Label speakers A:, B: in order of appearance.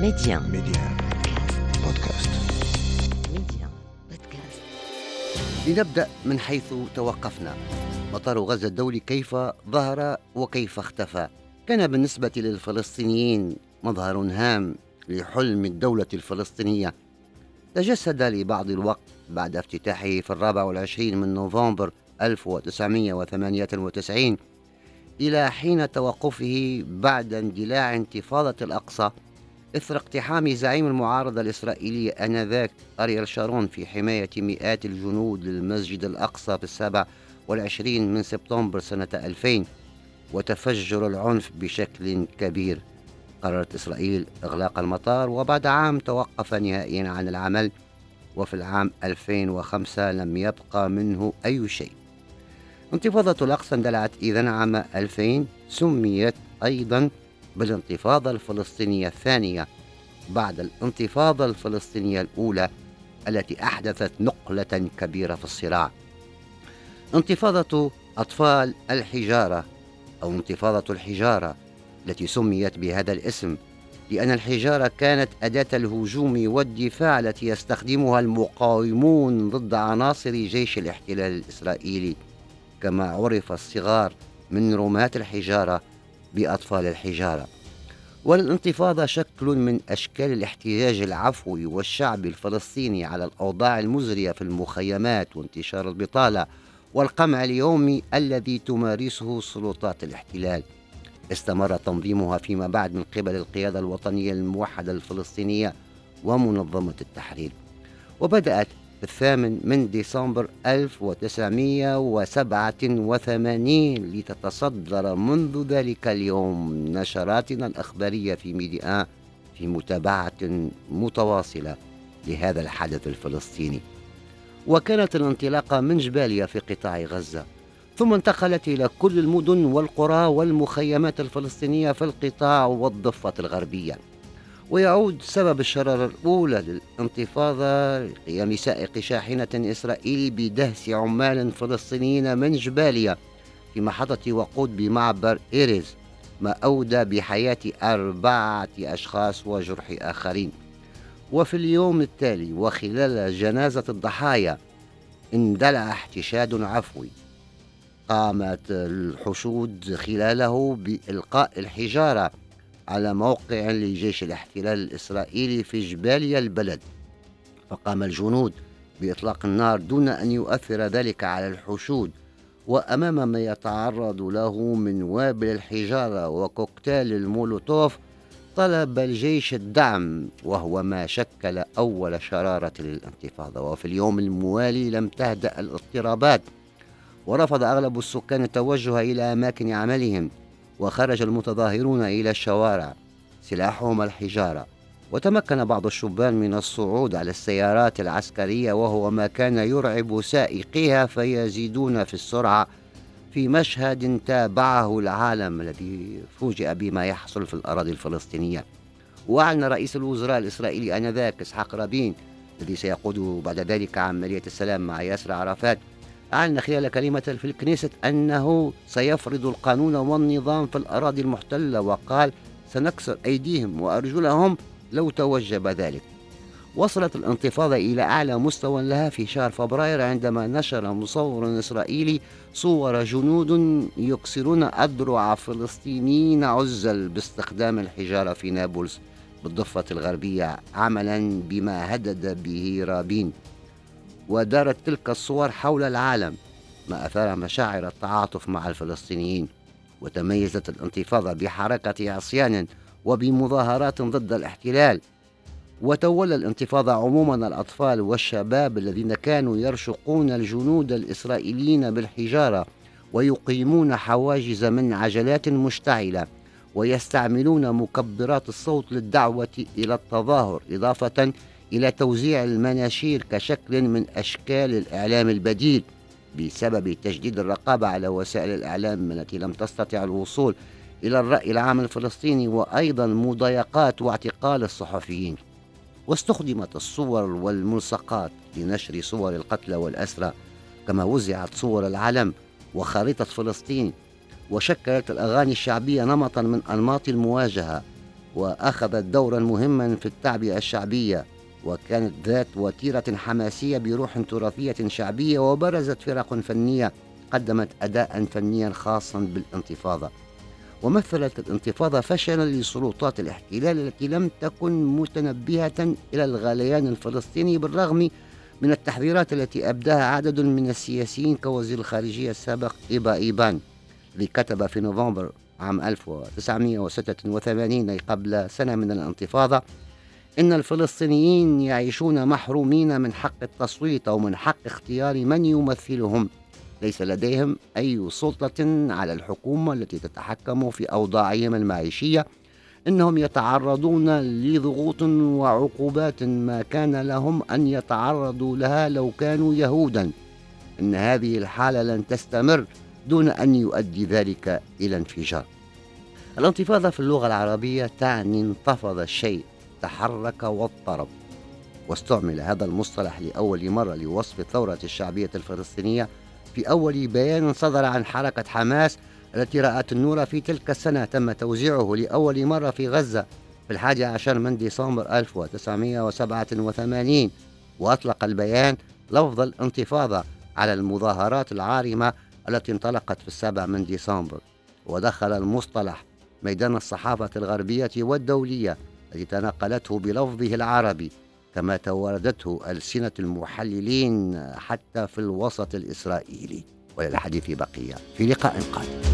A: Média.
B: Média. Podcast.
A: Média. Podcast.
C: لنبدأ من حيث توقفنا مطار غزة الدولي كيف ظهر وكيف اختفى كان بالنسبة للفلسطينيين مظهر هام لحلم الدولة الفلسطينية تجسد لبعض الوقت بعد افتتاحه في الرابع والعشرين من نوفمبر 1998 إلى حين توقفه بعد اندلاع انتفاضة الأقصى إثر اقتحام زعيم المعارضة الإسرائيلية آنذاك أريال شارون في حماية مئات الجنود للمسجد الأقصى في السابع والعشرين من سبتمبر سنة 2000 وتفجر العنف بشكل كبير. قررت إسرائيل إغلاق المطار وبعد عام توقف نهائيا عن العمل وفي العام 2005 لم يبقى منه أي شيء. انتفاضة الأقصى اندلعت إذن عام 2000 سميت أيضا بالانتفاضة الفلسطينية الثانية بعد الانتفاضة الفلسطينية الأولى التي أحدثت نقلة كبيرة في الصراع. انتفاضة أطفال الحجارة أو انتفاضة الحجارة التي سميت بهذا الاسم لأن الحجارة كانت أداة الهجوم والدفاع التي يستخدمها المقاومون ضد عناصر جيش الاحتلال الإسرائيلي. كما عرف الصغار من رماة الحجارة بأطفال الحجارة. والانتفاضة شكل من أشكال الاحتجاج العفوي والشعبي الفلسطيني على الأوضاع المزرية في المخيمات وانتشار البطالة والقمع اليومي الذي تمارسه سلطات الاحتلال. استمر تنظيمها فيما بعد من قبل القيادة الوطنية الموحدة الفلسطينية ومنظمة التحرير. وبدأت الثامن من ديسمبر 1987 لتتصدر منذ ذلك اليوم نشراتنا الأخبارية في ميديا في متابعة متواصلة لهذا الحدث الفلسطيني. وكانت الانطلاقة من جباليا في قطاع غزة ثم انتقلت إلى كل المدن والقرى والمخيمات الفلسطينية في القطاع والضفة الغربية. ويعود سبب الشرارة الأولى للانتفاضة لقيام سائق شاحنة إسرائيلي بدهس عمال فلسطينيين من جباليا في محطة وقود بمعبر إيريز ما أودى بحياة أربعة أشخاص وجرح آخرين. وفي اليوم التالي وخلال جنازة الضحايا اندلع احتشاد عفوي. قامت الحشود خلاله بإلقاء الحجارة على موقع لجيش الاحتلال الإسرائيلي في جباليا البلد فقام الجنود بإطلاق النار دون أن يؤثر ذلك على الحشود وأمام ما يتعرض له من وابل الحجارة وكوكتيل المولوتوف طلب الجيش الدعم وهو ما شكل أول شرارة للانتفاضة. وفي اليوم الموالي لم تهدأ الاضطرابات ورفض أغلب السكان التوجه إلى أماكن عملهم. وخرج المتظاهرون إلى الشوارع سلاحهم الحجارة وتمكن بعض الشبان من الصعود على السيارات العسكرية وهو ما كان يرعب سائقيها فيزيدون في السرعة في مشهد تابعه العالم الذي فوجئ بما يحصل في الأراضي الفلسطينية. وأعلن رئيس الوزراء الإسرائيلي آنذاك إسحاق رابين الذي سيقود بعد ذلك عملية السلام مع ياسر عرفات أعلن خلال كلمة في الكنيسة أنه سيفرض القانون والنظام في الأراضي المحتلة وقال سنكسر أيديهم وأرجلهم لو توجب ذلك. وصلت الانتفاضة إلى أعلى مستوى لها في شهر فبراير عندما نشر مصور إسرائيلي صور جنود يكسرون أذرع فلسطينيين عزل باستخدام الحجارة في نابلس بالضفة الغربية عملا بما هدد به رابين. ودارت تلك الصور حول العالم ما أثار مشاعر التعاطف مع الفلسطينيين وتميزت الانتفاضة بحركة عصيان وبمظاهرات ضد الاحتلال. وتولى الانتفاضة عموما الأطفال والشباب الذين كانوا يرشقون الجنود الإسرائيليين بالحجارة ويقيمون حواجز من عجلات مشتعلة ويستعملون مكبرات الصوت للدعوة إلى التظاهر إضافة إلى توزيع المناشير كشكل من أشكال الإعلام البديل بسبب تجديد الرقابة على وسائل الإعلام التي لم تستطع الوصول إلى الرأي العام الفلسطيني وأيضا مضايقات واعتقال الصحفيين. واستخدمت الصور والملصقات لنشر صور القتلى والأسرى كما وزعت صور العلم وخريطة فلسطين وشكلت الأغاني الشعبية نمطا من أنماط المواجهة وأخذت دورا مهما في التعبئة الشعبية. وكانت ذات وتيرة حماسية بروح تراثية شعبية وبرزت فرق فنية قدمت أداء فنيا خاصا بالانتفاضة. ومثلت الانتفاضة فشلا لسلطات الاحتلال التي لم تكن متنبهة إلى الغليان الفلسطيني بالرغم من التحذيرات التي أبداها عدد من السياسيين كوزير الخارجية السابق إيبا إيبان. الذي كتب في نوفمبر عام 1986 أي قبل سنة من الانتفاضة إن الفلسطينيين يعيشون محرومين من حق التصويت أو من حق اختيار من يمثلهم. ليس لديهم أي سلطة على الحكومة التي تتحكم في أوضاعهم المعيشية. إنهم يتعرضون لضغوط وعقوبات ما كان لهم أن يتعرضوا لها لو كانوا يهودا. إن هذه الحالة لن تستمر دون أن يؤدي ذلك إلى انفجار. الانتفاضة في اللغة العربية تعني انتفض الشيء. تحرك واضطرب. واستعمل هذا المصطلح لأول مرة لوصف الثورة الشعبية الفلسطينية في أول بيان صدر عن حركة حماس التي رأت النور في تلك السنة تم توزيعه لأول مرة في غزة في الحادي عشر من ديسمبر 1987 وأطلق البيان لفظ الانتفاضة على المظاهرات العارمة التي انطلقت في السابع من ديسمبر. ودخل المصطلح ميدان الصحافة الغربية والدولية التي تنقلته بلفظه العربي كما توردته ألسنة المحللين حتى في الوسط الإسرائيلي. وللحديث بقية. في لقاء قادم.